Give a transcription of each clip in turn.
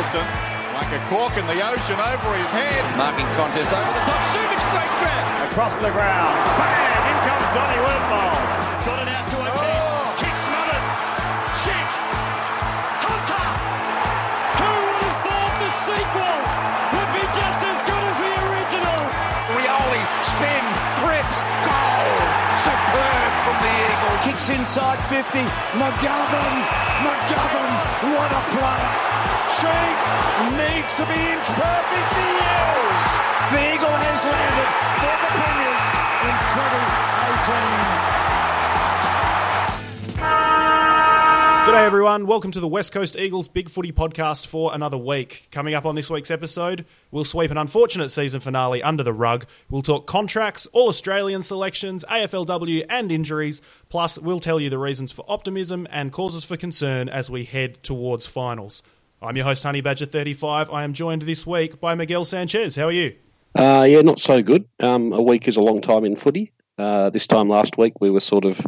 Wilson, like a cork in the ocean over his head. Marking contest over the top. Subic, great grab. Across the ground. Bang! In comes Donny Woodmore. Got it out to a kick. Oh! Kick smothered. Chick. Hunter. Who would have thought the sequel would be just as good as the original? Rioli. Spin. Grips. Goal. Superb from the Eagles. Kicks inside 50. McGovern. McGovern. What a player. Needs to be perfect. The Eagle has landed for the Premiers in 2018. G'day everyone, welcome to the West Coast Eagles Big Footy podcast for another week. Coming up on this week's episode, we'll sweep an unfortunate season finale under the rug. We'll talk contracts, all Australian selections, AFLW and injuries, plus we'll tell you the reasons for optimism and causes for concern as we head towards finals. I'm your host Honey Badger 35. I am joined this week by Miguel Sanchez. How are you? Uh, yeah, not so good. Um, a week is a long time in footy. Uh, this time last week, we were sort of,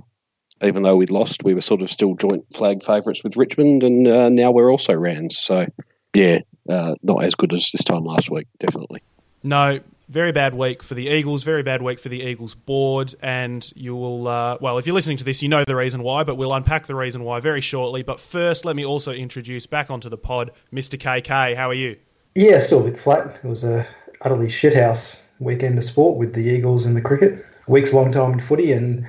even though we'd lost, we were sort of still joint flag favourites with Richmond, and uh, now we're also Rans. So, yeah, uh, not as good as this time last week, definitely. No, very bad week for the Eagles, very bad week for the Eagles board, and you will, uh, well, if you're listening to this, you know the reason why, but we'll unpack the reason why very shortly. But first, let me also introduce back onto the pod Mr. KK. How are you? Yeah, still a bit flat. It was a utterly shithouse weekend of sport with the Eagles and the cricket. Weeks long time in footy, and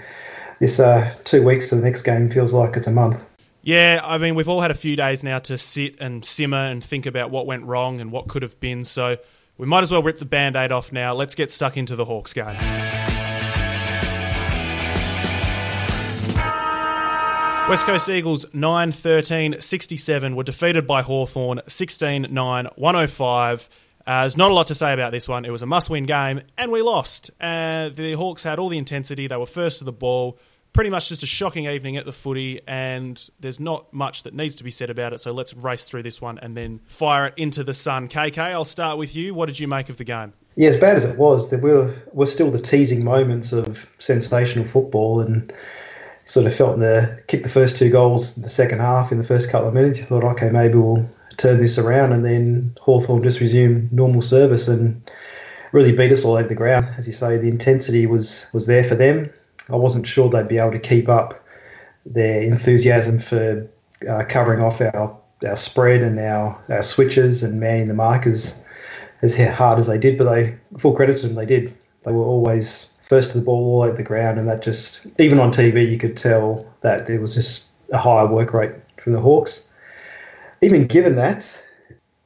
this uh, two weeks to the next game feels like it's a month. Yeah, I mean, we've all had a few days now to sit and simmer and think about what went wrong and what could have been, so we might as well rip the band aid off now. Let's get stuck into the Hawks game. West Coast Eagles 9 13 67 were defeated by Hawthorn 16 9 105. Uh, there's not a lot to say about this one. It was a must win game, and we lost. Uh, the Hawks had all the intensity. They were first to the ball. Pretty much just a shocking evening at the footy, and there's not much that needs to be said about it. So let's race through this one and then fire it into the sun. KK, I'll start with you. What did you make of the game? Yeah, as bad as it was, there were, were still the teasing moments of sensational football and sort of felt the kick the first two goals in the second half in the first couple of minutes. You thought, okay, maybe we'll turn this around, and then Hawthorn just resumed normal service and really beat us all over the ground. As you say, the intensity was was there for them. I wasn't sure they'd be able to keep up their enthusiasm for uh, covering off our, our spread and our, our switches and manning the markers as hard as they did, but they full credit to them, they did. They were always first to the ball all over the ground, and that just even on TV you could tell that there was just a higher work rate from the Hawks. Even given that,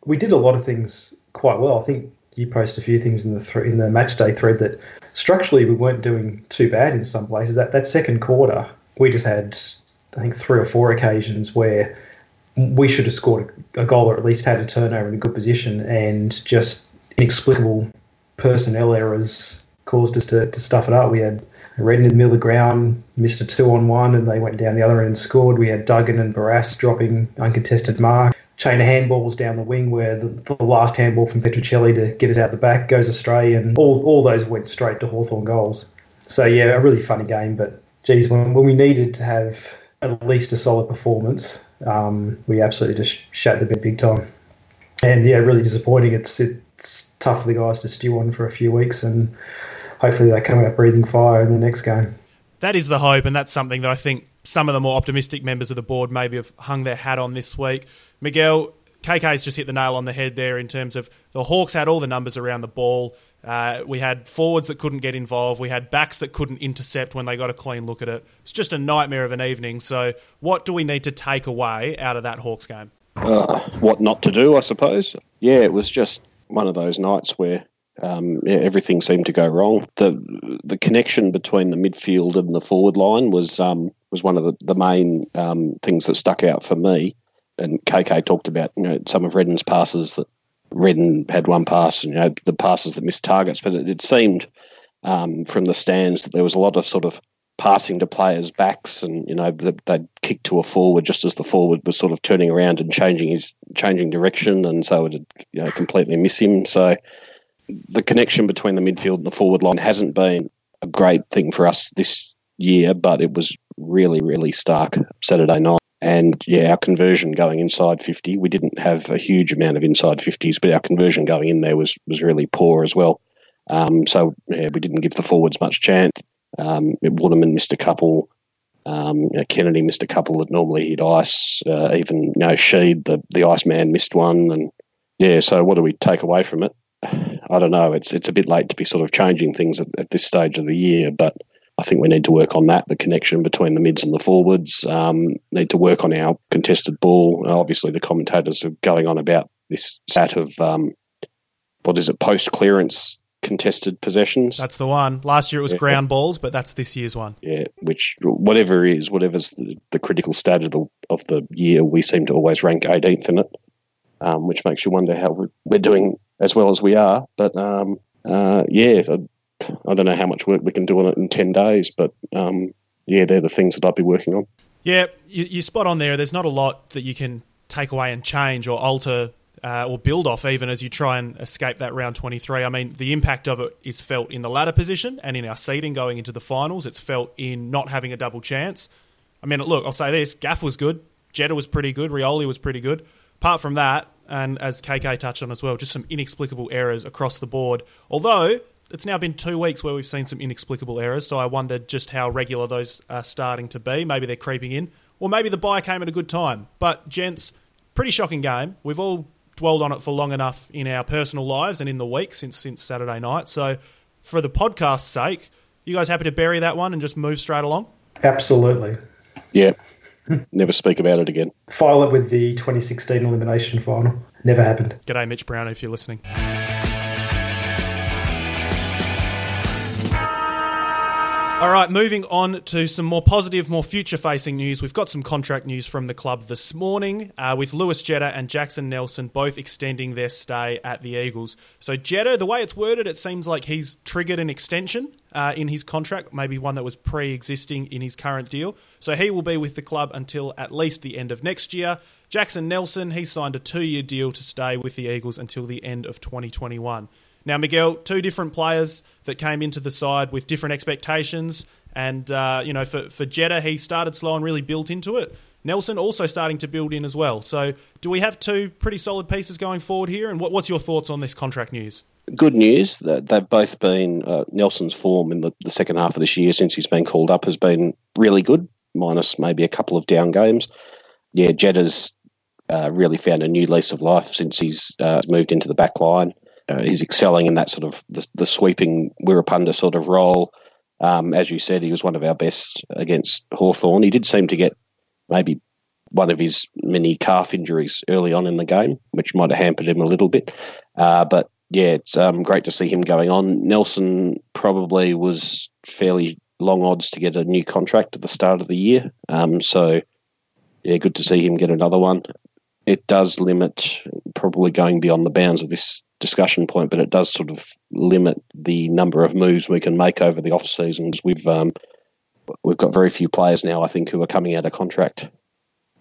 we did a lot of things quite well. I think you posted a few things in the th- in the match day thread that structurally we weren't doing too bad in some places. That that second quarter, we just had I think three or four occasions where we should have scored a goal or at least had a turnover in a good position, and just inexplicable personnel errors caused us to, to stuff it up. We had Redden in the middle of the ground, missed a two on one, and they went down the other end and scored. We had Duggan and Barrass dropping uncontested mark. Chain of handballs down the wing where the, the last handball from Petruccelle to get us out the back goes astray, and all, all those went straight to Hawthorn goals. So, yeah, a really funny game, but geez, when, when we needed to have at least a solid performance, um, we absolutely just shat the bed big time. And yeah, really disappointing. It's it's tough for the guys to stew on for a few weeks, and hopefully they come out breathing fire in the next game. That is the hope, and that's something that I think some of the more optimistic members of the board maybe have hung their hat on this week. Miguel, KK's just hit the nail on the head there in terms of the Hawks had all the numbers around the ball. Uh, we had forwards that couldn't get involved. We had backs that couldn't intercept when they got a clean look at it. It's just a nightmare of an evening. So, what do we need to take away out of that Hawks game? Uh, what not to do, I suppose. Yeah, it was just one of those nights where um, yeah, everything seemed to go wrong. The the connection between the midfield and the forward line was um, was one of the, the main um, things that stuck out for me. And KK talked about you know some of Redden's passes that Redden had one pass and you know the passes that missed targets, but it, it seemed um, from the stands that there was a lot of sort of passing to players' backs, and you know they'd kick to a forward just as the forward was sort of turning around and changing his changing direction, and so it you know completely miss him. So the connection between the midfield and the forward line hasn't been a great thing for us this year, but it was really really stark Saturday night. And yeah, our conversion going inside 50, we didn't have a huge amount of inside 50s, but our conversion going in there was, was really poor as well. Um, so yeah, we didn't give the forwards much chance. Um, Waterman missed a couple. Um, you know, Kennedy missed a couple that normally he'd ice. Uh, even you know, Sheed, the the Iceman, missed one. And yeah, so what do we take away from it? I don't know. It's it's a bit late to be sort of changing things at, at this stage of the year, but I think we need to work on that, the connection between the mids and the forwards. Um, need to work on our contested ball. Obviously, the commentators are going on about this stat of um, what is it, post clearance contested possessions. That's the one. Last year it was yeah. ground balls, but that's this year's one. Yeah, which whatever it is, whatever's the, the critical stat of the, of the year, we seem to always rank 18th in it, um, which makes you wonder how we're, we're doing as well as we are. But um, uh, yeah, I don't know how much work we can do on it in 10 days, but um, yeah, they're the things that I'd be working on. Yeah, you, you spot on there. There's not a lot that you can take away and change or alter uh, or build off even as you try and escape that round 23. I mean, the impact of it is felt in the ladder position and in our seeding going into the finals. It's felt in not having a double chance. I mean, look, I'll say this Gaff was good, Jetta was pretty good, Rioli was pretty good. Apart from that, and as KK touched on as well, just some inexplicable errors across the board. Although it's now been two weeks where we've seen some inexplicable errors, so I wonder just how regular those are starting to be. Maybe they're creeping in, or maybe the buy came at a good time. But, gents, pretty shocking game. We've all dwelled on it for long enough in our personal lives and in the week since since Saturday night. So, for the podcast's sake, you guys happy to bury that one and just move straight along? Absolutely. Yeah. Never speak about it again. File it with the 2016 elimination final. Never happened. G'day, Mitch Brown, if you're listening. All right, moving on to some more positive, more future facing news. We've got some contract news from the club this morning uh, with Lewis Jetta and Jackson Nelson both extending their stay at the Eagles. So, Jetta, the way it's worded, it seems like he's triggered an extension uh, in his contract, maybe one that was pre existing in his current deal. So, he will be with the club until at least the end of next year. Jackson Nelson, he signed a two year deal to stay with the Eagles until the end of 2021. Now, Miguel, two different players that came into the side with different expectations. And, uh, you know, for, for Jetta, he started slow and really built into it. Nelson also starting to build in as well. So, do we have two pretty solid pieces going forward here? And what, what's your thoughts on this contract news? Good news that they've both been uh, Nelson's form in the, the second half of this year since he's been called up has been really good, minus maybe a couple of down games. Yeah, Jetta's uh, really found a new lease of life since he's uh, moved into the back line uh, he's excelling in that sort of the, the sweeping Wirrpanda sort of role. Um, as you said, he was one of our best against Hawthorn. He did seem to get maybe one of his many calf injuries early on in the game, which might have hampered him a little bit. Uh, but yeah, it's um, great to see him going on. Nelson probably was fairly long odds to get a new contract at the start of the year. Um, so yeah, good to see him get another one. It does limit probably going beyond the bounds of this discussion point, but it does sort of limit the number of moves we can make over the off seasons. We've um, we've got very few players now, I think, who are coming out of contract.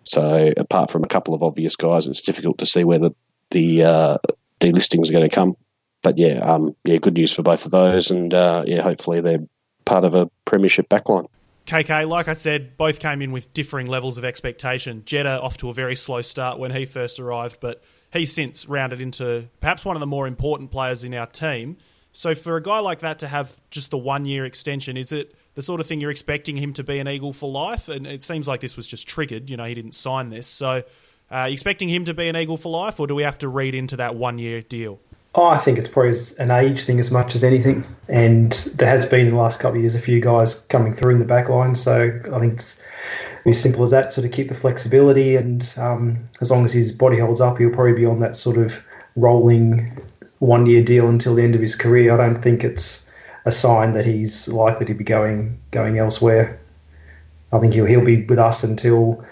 So apart from a couple of obvious guys, it's difficult to see where the the uh, delistings are going to come. But yeah, um, yeah, good news for both of those, and uh, yeah, hopefully they're part of a premiership backline. KK, like I said, both came in with differing levels of expectation. Jetta off to a very slow start when he first arrived, but he's since rounded into perhaps one of the more important players in our team. So for a guy like that to have just the one year extension, is it the sort of thing you're expecting him to be an Eagle for life? And it seems like this was just triggered. You know, he didn't sign this. So uh, expecting him to be an Eagle for life, or do we have to read into that one year deal? Oh, I think it's probably an age thing as much as anything. And there has been in the last couple of years a few guys coming through in the back line. So I think it's as simple as that. Sort of keep the flexibility, and um, as long as his body holds up, he'll probably be on that sort of rolling one year deal until the end of his career. I don't think it's a sign that he's likely to be going going elsewhere. I think he'll he'll be with us until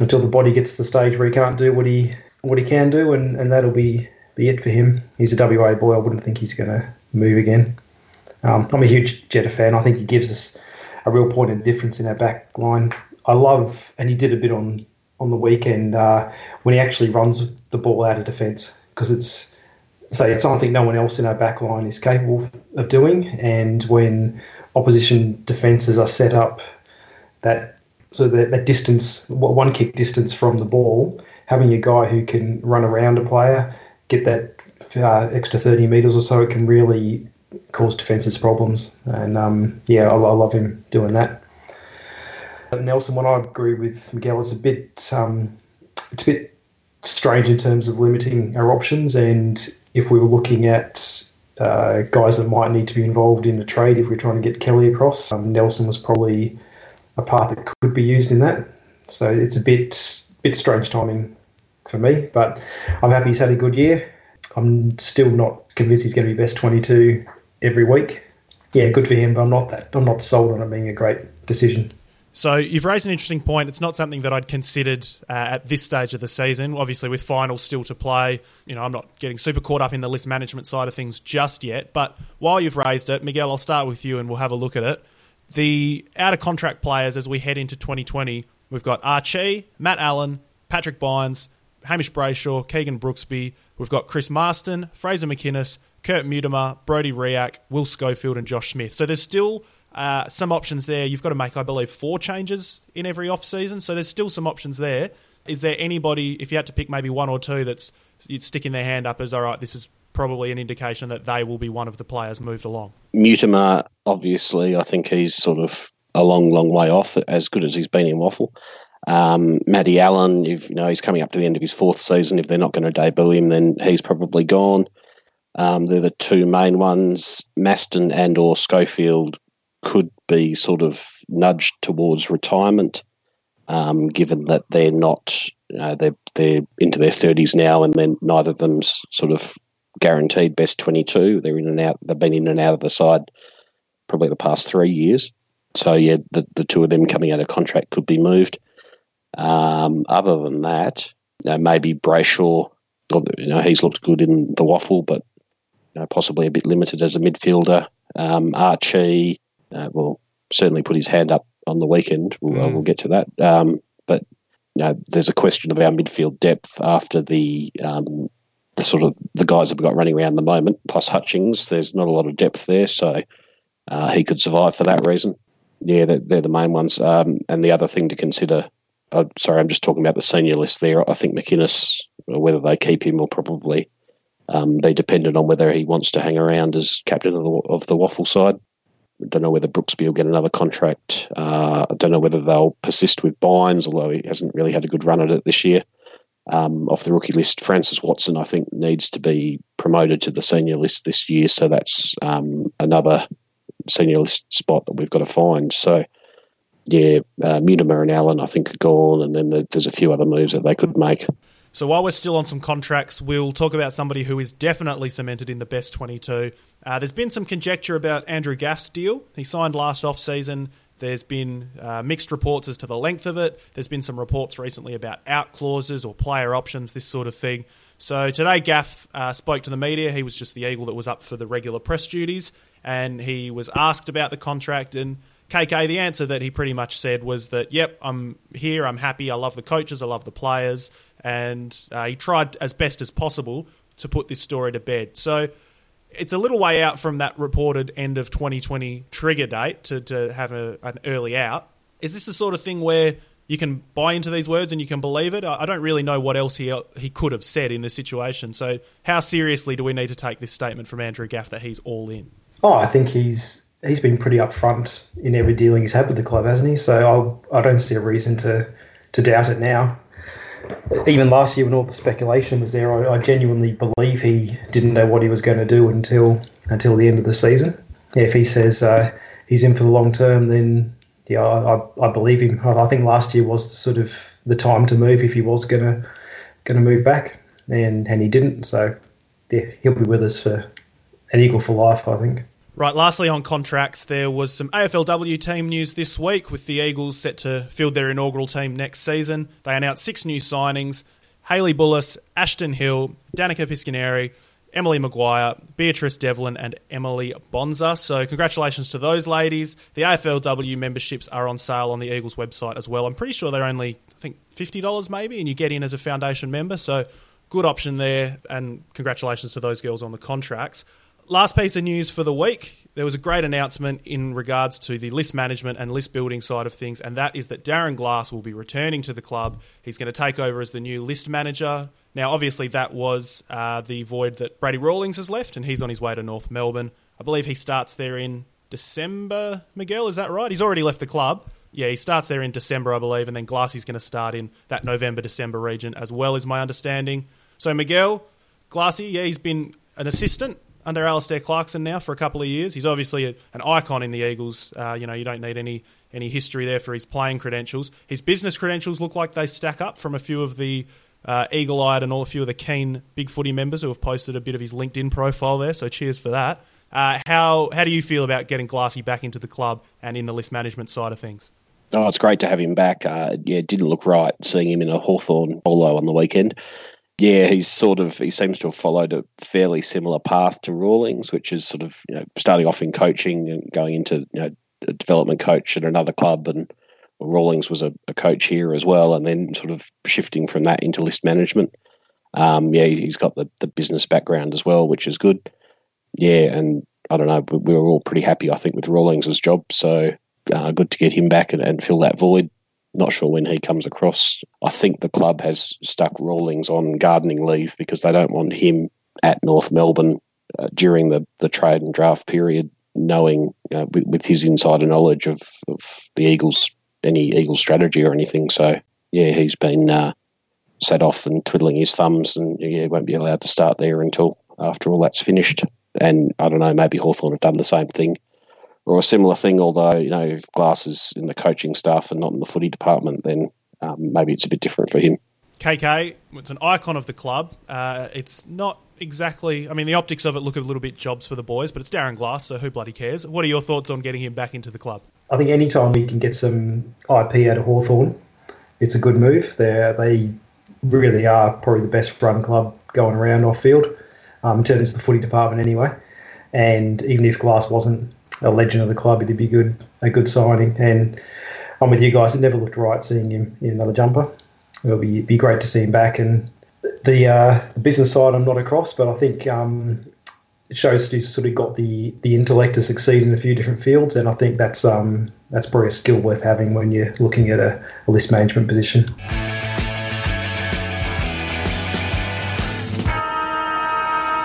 until the body gets to the stage where he can't do what he what he can do, and, and that'll be be it for him. He's a WA boy. I wouldn't think he's going to move again. Um, I'm a huge Jetta fan. I think he gives us a real point of difference in our back line. I love, and he did a bit on on the weekend uh, when he actually runs the ball out of defence because it's say it's something no one else in our back line is capable of doing, and when opposition defences are set up that so that, that distance, one kick distance from the ball, having a guy who can run around a player, get that uh, extra 30 metres or so, it can really cause defences problems. And um, yeah, I, I, love him doing that. Nelson, what I agree with Miguel is a bit, um, it's a bit strange in terms of limiting our options. And if we were looking at uh, guys that might need to be involved in a trade, if we're trying to get Kelly across, um, Nelson was probably a part that could be used in that. So it's a bit bit strange timing for me, but I'm happy he's had a good year. I'm still not convinced he's going to be best 22 every week. Yeah, good for him, but I'm not that. I'm not sold on it being a great decision. So you've raised an interesting point. It's not something that I'd considered uh, at this stage of the season. Obviously, with finals still to play, you know, I'm not getting super caught up in the list management side of things just yet. But while you've raised it, Miguel, I'll start with you and we'll have a look at it. The out of contract players as we head into 2020, we've got Archie, Matt Allen, Patrick Bines, Hamish Brayshaw, Keegan Brooksby. We've got Chris Masten, Fraser McInnes, Kurt Mutimer, Brodie Riach, Will Schofield, and Josh Smith. So there's still uh, some options there. You've got to make, I believe, four changes in every off season. So there's still some options there. Is there anybody, if you had to pick maybe one or two, that's sticking their hand up as all right? This is probably an indication that they will be one of the players moved along. Mutimer, obviously, I think he's sort of a long, long way off, as good as he's been in WAFL. Um, Matty Allen, if you know he's coming up to the end of his fourth season, if they're not going to debut him, then he's probably gone. Um, they're the two main ones. Masten and or Schofield could be sort of nudged towards retirement, um, given that they're not, you know, they're they're into their thirties now, and then neither of them's sort of guaranteed best twenty two. They're in and out. They've been in and out of the side probably the past three years. So yeah, the the two of them coming out of contract could be moved. Um, other than that, you know, maybe Brayshaw. You know, he's looked good in the waffle, but you know, possibly a bit limited as a midfielder. Um, Archie, uh, will certainly put his hand up on the weekend. We'll, mm. we'll get to that. Um, but you know, there's a question of our midfield depth after the um, the sort of the guys that we've got running around the moment, plus Hutchings. There's not a lot of depth there, so uh, he could survive for that reason. Yeah, they're, they're the main ones. Um, and the other thing to consider uh, sorry, I'm just talking about the senior list there. I think McInnes, whether they keep him will probably um, be dependent on whether he wants to hang around as captain of the, of the WAFL side. Don't know whether Brooksby will get another contract. Uh, I don't know whether they'll persist with Bines, although he hasn't really had a good run at it this year. Um, off the rookie list, Francis Watson, I think, needs to be promoted to the senior list this year. So that's um, another senior list spot that we've got to find. So yeah, uh, Mutimer and Allen, I think, are gone, and then there's a few other moves that they could make. So while we're still on some contracts, we'll talk about somebody who is definitely cemented in the best 22. Uh, there's been some conjecture about Andrew Gaff's deal. He signed last off season. There's been uh, mixed reports as to the length of it. There's been some reports recently about out clauses or player options, this sort of thing. So today, Gaff uh, spoke to the media. He was just the Eagle that was up for the regular press duties, and he was asked about the contract and KK, the answer that he pretty much said was that, yep, I'm here, I'm happy, I love the coaches, I love the players, and uh, he tried as best as possible to put this story to bed. So it's a little way out from that reported end of 2020 trigger date to, to have a, an early out. Is this the sort of thing where you can buy into these words and you can believe it? I don't really know what else he he could have said in this situation. So how seriously do we need to take this statement from Andrew Gaff that he's all in? Oh, I think he's he's been pretty upfront in every dealing he's had with the club, hasn't he? So I'll, I do not see a reason to to doubt it now. Even last year, when all the speculation was there, I, I genuinely believe he didn't know what he was going to do until until the end of the season. Yeah, if he says uh, he's in for the long term, then yeah, I, I, believe him. I, I think last year was the sort of the time to move if he was gonna gonna move back, and and he didn't. So yeah, he'll be with us for an equal for life, I think. Right, lastly on contracts, there was some AFLW team news this week with the Eagles set to field their inaugural team next season. They announced six new signings Haley Bullas, Ashton Hill, Danica Piscaneri, Emily Maguire, Beatrice Devlin, and Emily Bonser. So, congratulations to those ladies. The AFLW memberships are on sale on the Eagles website as well. I'm pretty sure they're only, I think, $50 maybe, and you get in as a foundation member. So, good option there, and congratulations to those girls on the contracts last piece of news for the week. There was a great announcement in regards to the list management and list building side of things, and that is that Darren Glass will be returning to the club. He's going to take over as the new list manager. Now, obviously, that was uh, the void that Brady Rawlings has left, and he's on his way to North Melbourne. I believe he starts there in December. Miguel, is that right? He's already left the club. Yeah, he starts there in December, I believe, and then Glassy's going to start in that November December region as well, is my understanding. So Miguel Glassy, yeah, he's been an assistant under Alastair Clarkson now for a couple of years. He's obviously a, an icon in the Eagles. Uh, you know, you don't need any any history there for his playing credentials. His business credentials look like they stack up from a few of the uh, eagle-eyed and all a few of the keen big footy members who have posted a bit of his LinkedIn profile there. So cheers for that. Uh, how how do you feel about getting Glassy back into the club and in the list management side of things? Oh, it's great to have him back. Uh, yeah, it didn't look right seeing him in a Hawthorn polo on the weekend yeah, he's sort of he seems to have followed a fairly similar path to Rawlings, which is sort of you know starting off in coaching and going into you know a development coach at another club, and Rawlings was a, a coach here as well, and then sort of shifting from that into list management. Um, yeah, he's got the, the business background as well, which is good. Yeah, and I don't know, we were all pretty happy, I think, with Rawlings' job. So uh, good to get him back and, and fill that void. Not sure when he comes across. I think the club has stuck Rawlings on gardening leave because they don't want him at North Melbourne uh, during the, the trade and draft period, knowing uh, with, with, his insider knowledge of, of the Eagles, any Eagles strategy or anything. So, yeah, he's been uh, set off and twiddling his thumbs and yeah, won't be allowed to start there until after all that's finished. And I don't know, maybe Hawthorn have done the same thing or a similar thing. Although you know, if Glass is in the coaching staff and not in the footy department, then um, maybe it's a bit different for him. KK, it's an icon of the club. Uh, it's not exactly. I mean, the optics of it look a little bit jobs for the boys, but it's Darren Glass, so who bloody cares? What are your thoughts on getting him back into the club? I think any time we can get some IP out of Hawthorn, it's a good move. They they really are probably the best run club going around off field, um, in terms of the footy department anyway. And even if Glass wasn't a legend of the club, it'd be good a good signing. And I'm with you guys. It never looked right seeing him in another jumper. It'll be be great to see him back. And the, uh, business side, I'm not across, but I think um, it shows that he's sort of got the the intellect to succeed in a few different fields. And I think that's um, that's probably a skill worth having when you're looking at a, a list management position.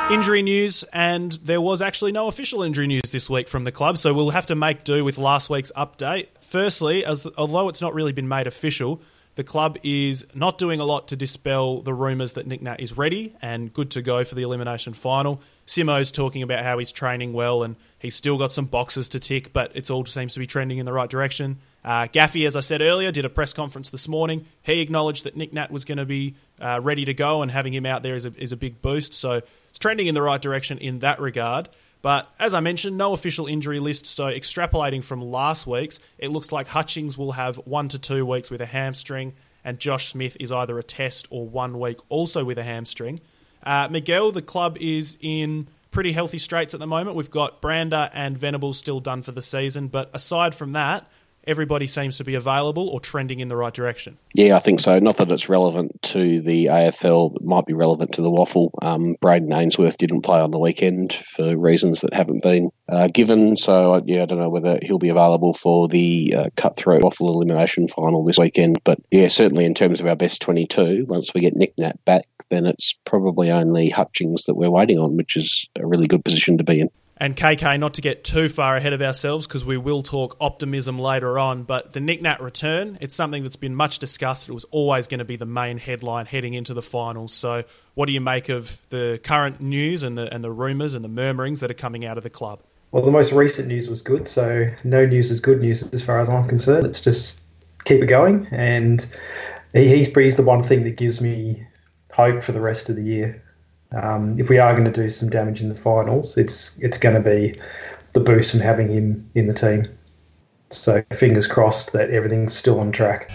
Injury news, and there was actually no official injury news this week from the club, so we'll have to make do with last week's update. Firstly, as although it's not really been made official, the club is not doing a lot to dispel the rumours that Nick Nat is ready and good to go for the elimination final. Simo's talking about how he's training well and he's still got some boxes to tick, but it all seems to be trending in the right direction. Uh, Gaffy, as I said earlier, did a press conference this morning. He acknowledged that Nick Nat was going to be uh, ready to go, and having him out there is a, is a big boost. So it's trending in the right direction in that regard. But as I mentioned, no official injury list. So extrapolating from last week's, it looks like Hutchings will have one to two weeks with a hamstring, and Josh Smith is either a test or one week also with a hamstring. Uh, Miguel, the club is in pretty healthy straits at the moment. We've got Brander and Venables still done for the season, but aside from that, everybody seems to be available or trending in the right direction. Yeah, I think so. Not that it's relevant to the AFL, it might be relevant to the waffle. Um, Brayden Ainsworth didn't play on the weekend for reasons that haven't been uh, given. So, yeah, I don't know whether he'll be available for the uh, cutthroat waffle elimination final this weekend. But yeah, certainly in terms of our best 22, once we get Nick Nat back, then it's probably only Hutchings that we're waiting on, which is a really good position to be in. And KK, not to get too far ahead of ourselves because we will talk optimism later on, but the Nick return, it's something that's been much discussed. It was always going to be the main headline heading into the finals. So, what do you make of the current news and the, and the rumours and the murmurings that are coming out of the club? Well, the most recent news was good, so no news is good news as far as I'm concerned. It's just keep it going, and he's, he's the one thing that gives me hope for the rest of the year. Um, if we are going to do some damage in the finals, it's it's going to be the boost from having him in the team. So fingers crossed that everything's still on track.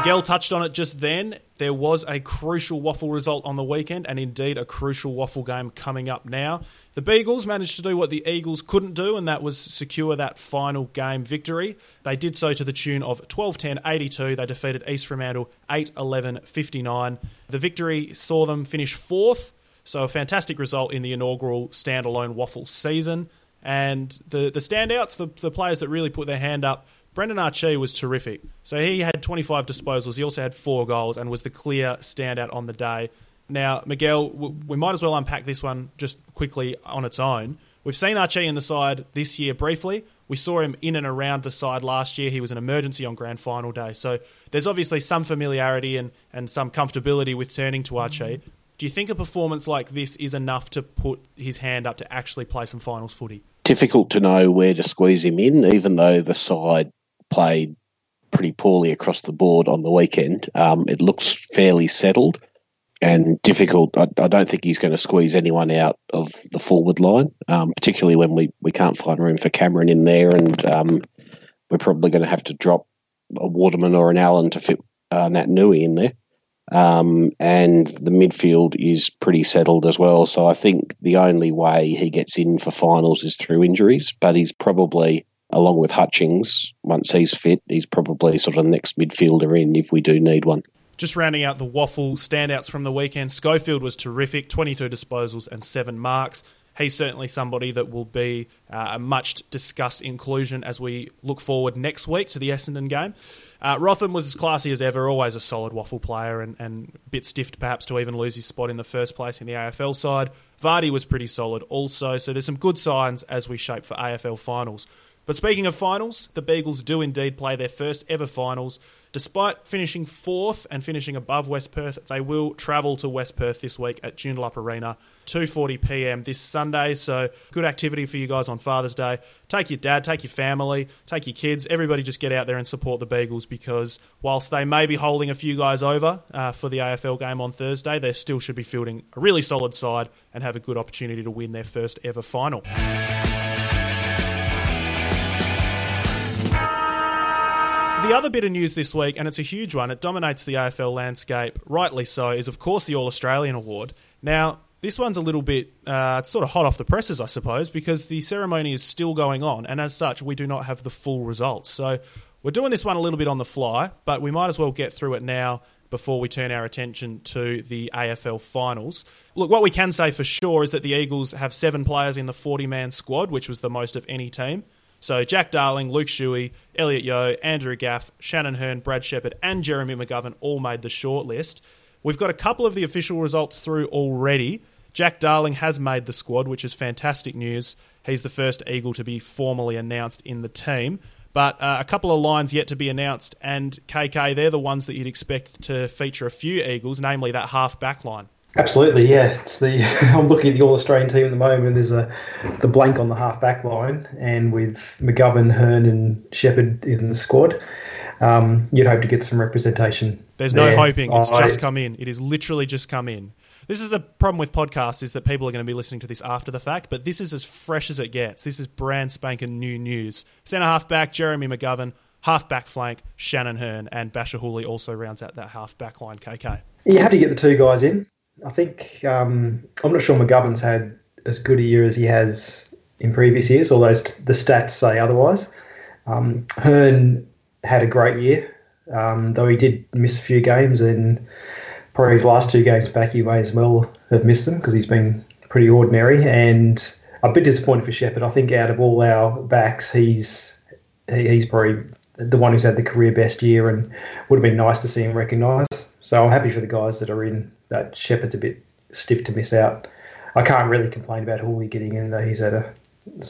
Miguel touched on it just then. There was a crucial waffle result on the weekend, and indeed a crucial waffle game coming up now. The Beagles managed to do what the Eagles couldn't do, and that was secure that final game victory. They did so to the tune of 12 10 82. They defeated East Fremantle 8 11 59. The victory saw them finish fourth, so a fantastic result in the inaugural standalone waffle season. And the, the standouts, the, the players that really put their hand up, Brendan Archie was terrific. So he had 25 disposals. He also had four goals and was the clear standout on the day. Now, Miguel, we might as well unpack this one just quickly on its own. We've seen Archie in the side this year briefly. We saw him in and around the side last year. He was an emergency on grand final day. So there's obviously some familiarity and, and some comfortability with turning to Archie. Do you think a performance like this is enough to put his hand up to actually play some finals footy? Difficult to know where to squeeze him in, even though the side played pretty poorly across the board on the weekend. Um, it looks fairly settled and difficult. I, I, don't think he's going to squeeze anyone out of the forward line, um, particularly when we, we can't find room for Cameron in there, and um, we're probably going to have to drop a Waterman or an Allen to fit uh, Naitanui in there. Um, and the midfield is pretty settled as well. So I think the only way he gets in for finals is through injuries, but he's probably along with Hutchings, once he's fit, he's probably sort of next midfielder in if we do need one. Just rounding out the waffle standouts from the weekend, Schofield was terrific 22 disposals and seven marks. He's certainly somebody that will be uh, a much discussed inclusion as we look forward next week to the Essendon game. Uh, Rotham was as classy as ever, always a solid waffle player and, and a bit stiffed perhaps to even lose his spot in the first place in the AFL side. Vardy was pretty solid also, so there's some good signs as we shape for AFL finals. But speaking of finals, the Beagles do indeed play their first ever finals. Despite finishing fourth and finishing above West Perth, they will travel to West Perth this week at Joondalup Arena, 2:40 p.m. this Sunday. So good activity for you guys on Father's Day. Take your dad, take your family, take your kids. Everybody just get out there and support the Beagles because whilst they may be holding a few guys over uh, for the AFL game on Thursday, they still should be fielding a really solid side and have a good opportunity to win their first ever final. The other bit of news this week, and it's a huge one, it dominates the AFL landscape, rightly so, is of course the All Australian Award. Now, this one's a little bit, uh, it's sort of hot off the presses, I suppose, because the ceremony is still going on, and as such, we do not have the full results. So we're doing this one a little bit on the fly, but we might as well get through it now before we turn our attention to the AFL finals. Look, what we can say for sure is that the Eagles have seven players in the 40 man squad, which was the most of any team. So Jack Darling, Luke Shuey, Elliot Yeo, Andrew Gaff, Shannon Hurn, Brad Sheppard, and Jeremy McGovern all made the shortlist. We've got a couple of the official results through already. Jack Darling has made the squad, which is fantastic news. He's the first Eagle to be formally announced in the team. But uh, a couple of lines yet to be announced, and KK, they're the ones that you'd expect to feature a few Eagles, namely that half back line. Absolutely, yeah. It's the I'm looking at the All Australian team at the moment. There's a the blank on the half back line, and with McGovern, Hurn, and Sheppard in the squad, um, you'd hope to get some representation. There's there. no hoping; it's I, just come in. It is literally just come in. This is the problem with podcasts is that people are going to be listening to this after the fact, but this is as fresh as it gets. This is brand spanking new news. Centre half back Jeremy McGovern, half back flank Shannon Hurn, and Bachar Houli also rounds out that half back line. KK. You have to get the two guys in. I think um, I'm not sure McGovern's had as good a year as he has in previous years, although the stats say otherwise. Um, Hurn had a great year, um, though he did miss a few games, and probably his last two games back, he may as well have missed them because he's been pretty ordinary. And a bit disappointed for Sheppard. I think out of all our backs, he's he's probably the one who's had the career best year, and would have been nice to see him recognised. So I'm happy for the guys that are in. That Sheppard's a bit stiff to miss out. I can't really complain about Houli getting in though. He's had a,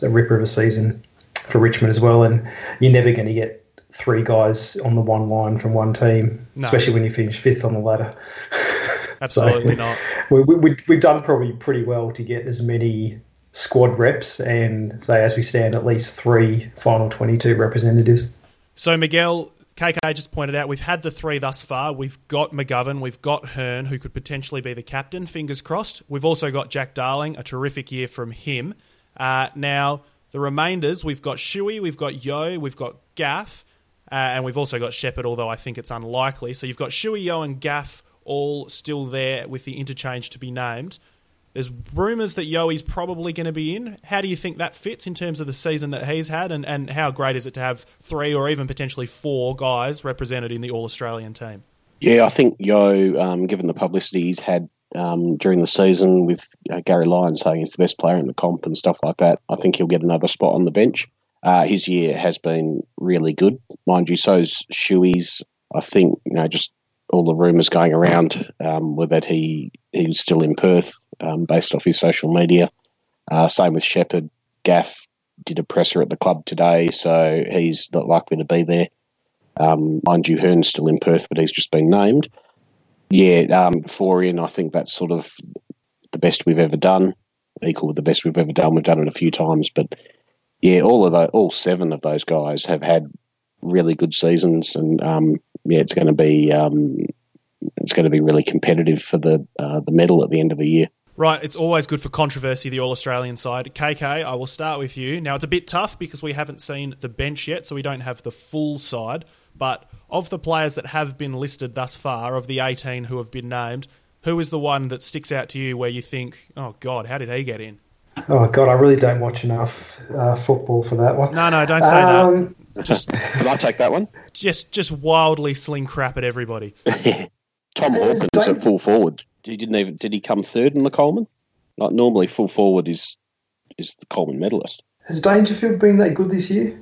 a ripper of a season for Richmond as well, and you're never going to get three guys on the one line from one team, no. especially when you finish fifth on the ladder. Absolutely so, not. We, we, we've done probably pretty well to get as many squad reps and say as we stand at least three final 22 representatives. So Miguel, KK just pointed out we've had the three thus far. We've got McGovern, we've got Hurn, who could potentially be the captain. Fingers crossed. We've also got Jack Darling, a terrific year from him. Uh, now the remainders, we've got Shuey, we've got Yeo, we've got Gaff. Uh, and we've also got Sheppard, although I think it's unlikely. So you've got Shuey, Yeo, and Gaff all still there with the interchange to be named. There's rumours that Yoey's probably going to be in. How do you think that fits in terms of the season that he's had, and, and how great is it to have three or even potentially four guys represented in the All Australian team? Yeah, I think Yeo, um, given the publicity he's had um, during the season with uh, Gary Lyon saying he's the best player in the comp and stuff like that, I think he'll get another spot on the bench. Uh, his year has been really good, mind you. So's Shuey's. I think you know just all the rumours going around um, were that he he's still in Perth, um, based off his social media. Uh, same with Sheppard. Gaff did a presser at the club today, so he's not likely to be there. Um, mind you, Hurn's still in Perth, but he's just been named. Yeah, um, for in, I think that's sort of the best we've ever done, equal with the best we've ever done. We've done it a few times, but yeah, all of the all seven of those guys have had really good seasons, and um, yeah, it's going to be um, it's going to be really competitive for the uh, the medal at the end of the year. Right, it's always good for controversy, the All Australian side. KK, I will start with you. Now, it's a bit tough because we haven't seen the bench yet, so we don't have the full side. But of the players that have been listed thus far, of the 18 who have been named, who is the one that sticks out to you where you think, oh, God, how did he get in? Oh God, I really don't watch enough uh, football for that one. No, no, don't say um, that. Just, Can I take that one? Just, just wildly sling crap at everybody. Tom Hawkins is at full forward. He didn't even. Did he come third in the Coleman? Like normally, full forward is is the Coleman medalist. Has Dangerfield been that good this year?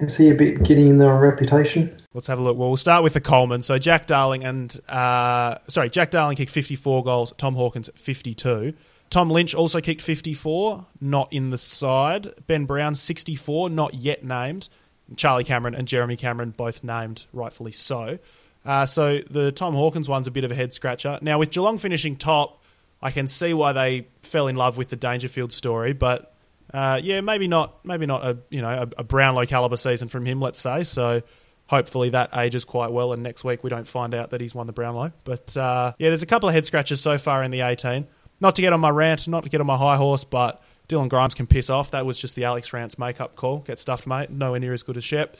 Is he a bit getting in there on reputation? Let's have a look. Well, we'll start with the Coleman. So Jack Darling and uh, sorry, Jack Darling kicked 54 goals. Tom Hawkins 52. Tom Lynch also kicked 54, not in the side. Ben Brown 64, not yet named. Charlie Cameron and Jeremy Cameron both named, rightfully so. Uh, so the Tom Hawkins one's a bit of a head scratcher. Now with Geelong finishing top, I can see why they fell in love with the Dangerfield story, but uh, yeah, maybe not. Maybe not a you know a, a Brownlow caliber season from him. Let's say so. Hopefully that ages quite well, and next week we don't find out that he's won the Brownlow. But uh, yeah, there's a couple of head scratches so far in the 18. Not to get on my rant, not to get on my high horse, but Dylan Grimes can piss off. That was just the Alex Rance makeup call. Get stuffed, mate. Nowhere near as good as Shep.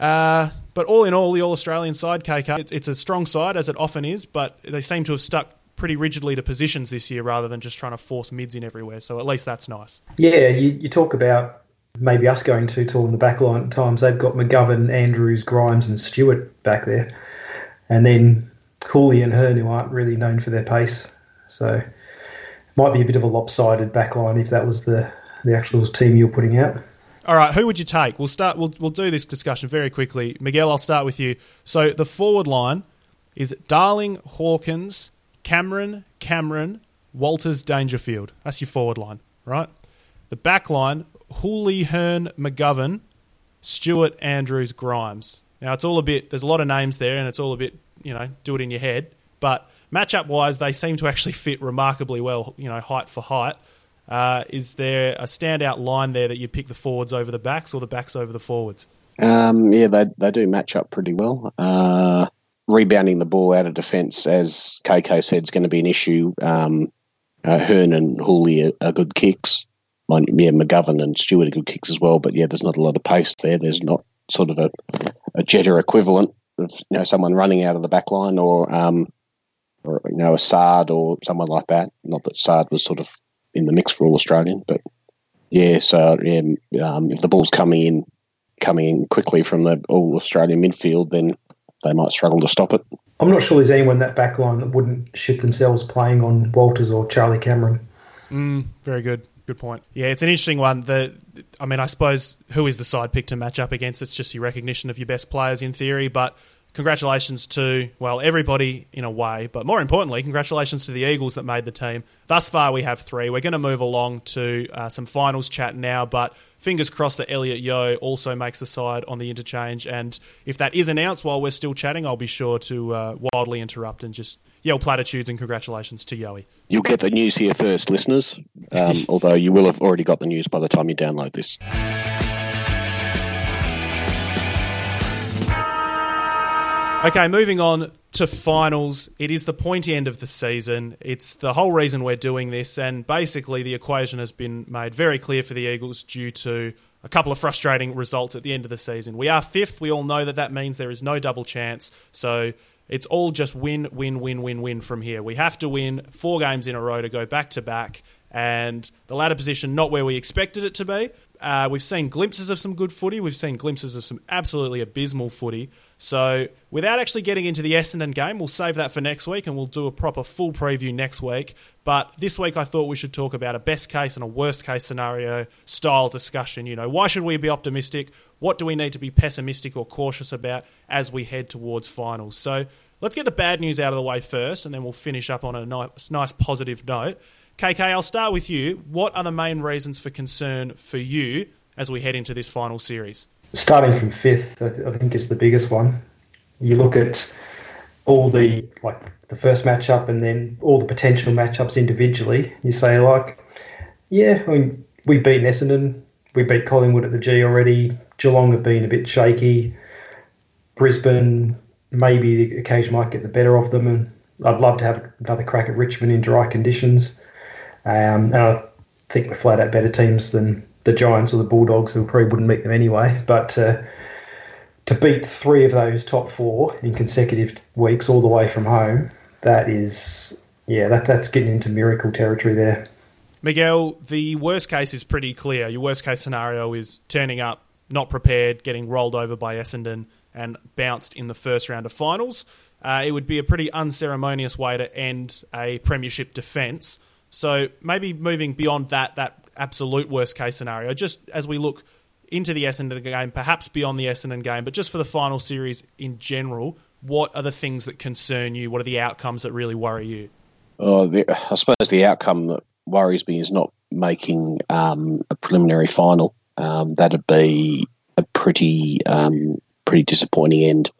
Uh, but all in all, the All Australian side, KK, it's, it's a strong side as it often is, but they seem to have stuck pretty rigidly to positions this year rather than just trying to force mids in everywhere. So at least that's nice. Yeah, you, you talk about maybe us going too tall in the back line at times. They've got McGovern, Andrews, Grimes, and Stewart back there. And then Houli and Hurn, who aren't really known for their pace. So might be a bit of a lopsided back line if that was the, the actual team you're putting out. All right, who would you take? We'll start. We'll we'll do this discussion very quickly. Miguel, I'll start with you. So the forward line is Darling, Hawkins, Cameron, Cameron, Walters, Dangerfield. That's your forward line, right? The back line: Houli, Hurn, McGovern, Stewart, Andrews, Grimes. Now it's all a bit. There's a lot of names there, and it's all a bit. You know, do it in your head. But matchup wise, they seem to actually fit remarkably well. You know, height for height. Uh, is there a standout line there that you pick the forwards over the backs or the backs over the forwards? Um, yeah, they they do match up pretty well. Uh, rebounding the ball out of defence, as KK said, is going to be an issue. Um, uh, Hurn and Houli are, are, good kicks. Yeah, McGovern and Stewart are good kicks as well. But yeah, there's not a lot of pace there. There's not sort of a, a Jetta equivalent of you know someone running out of the back line or um, or you know a Saad or someone like that. Not that Saad was sort of in the mix for all Australian. But yeah, so yeah, um, if the ball's coming in, coming in quickly from the all Australian midfield, then they might struggle to stop it. I'm not sure there's anyone in that back line that wouldn't shit themselves playing on Walters or Charlie Cameron. Mm, very good. Good point. Yeah, it's an interesting one. The, I mean, I suppose who is the side pick to match up against? It's just your recognition of your best players in theory, but congratulations to, well, everybody in a way, but more importantly, congratulations to the Eagles that made the team. Thus far, we have three. We're going to move along to uh, some finals chat now, but fingers crossed that Elliot Yeo also makes the side on the interchange. And if that is announced while we're still chatting, I'll be sure to uh, wildly interrupt and just yell platitudes and congratulations to Yoey. You'll get the news here first, listeners, um, although you will have already got the news by the time you download this. Okay, moving on to finals. It is the pointy end of the season. It's the whole reason we're doing this, and basically the equation has been made very clear for the Eagles due to a couple of frustrating results at the end of the season. We are fifth. We all know that that means there is no double chance. So it's all just win, win, win, win, win from here. We have to win four games in a row to go back to back. And the ladder position, not where we expected it to be. Uh, we've seen glimpses of some good footy. We've seen glimpses of some absolutely abysmal footy. So, without actually getting into the Essendon game, we'll save that for next week and we'll do a proper full preview next week. But this week, I thought we should talk about a best case and a worst case scenario style discussion. You know, why should we be optimistic? What do we need to be pessimistic or cautious about as we head towards finals? So, let's get the bad news out of the way first, and then we'll finish up on a nice, nice positive note. KK, I'll start with you. What are the main reasons for concern for you as we head into this final series? Starting from fifth, I think is the biggest one. You look at all the like the first matchup and then all the potential matchups individually. You say like, yeah, I mean we beat Essendon, we beat Collingwood at the G already. Geelong have been a bit shaky. Brisbane, maybe the occasion might get the better of them, and I'd love to have another crack at Richmond in dry conditions. Um, and I think we're flat out better teams than the Giants or the Bulldogs, who probably wouldn't beat them anyway. But uh, to beat three of those top four in consecutive weeks, all the way from home, that is, yeah, that, that's getting into miracle territory there. Miguel, the worst case is pretty clear. Your worst case scenario is turning up, not prepared, getting rolled over by Essendon, and bounced in the first round of finals. Uh, it would be a pretty unceremonious way to end a premiership defence. So maybe moving beyond that, that absolute worst case scenario, just as we look into the Essendon game, perhaps beyond the Essendon game, but just for the final series in general, what are the things that concern you? What are the outcomes that really worry you? Oh, the, I suppose the outcome that worries me is not making um, a preliminary final. Um, that'd be a pretty um, pretty disappointing end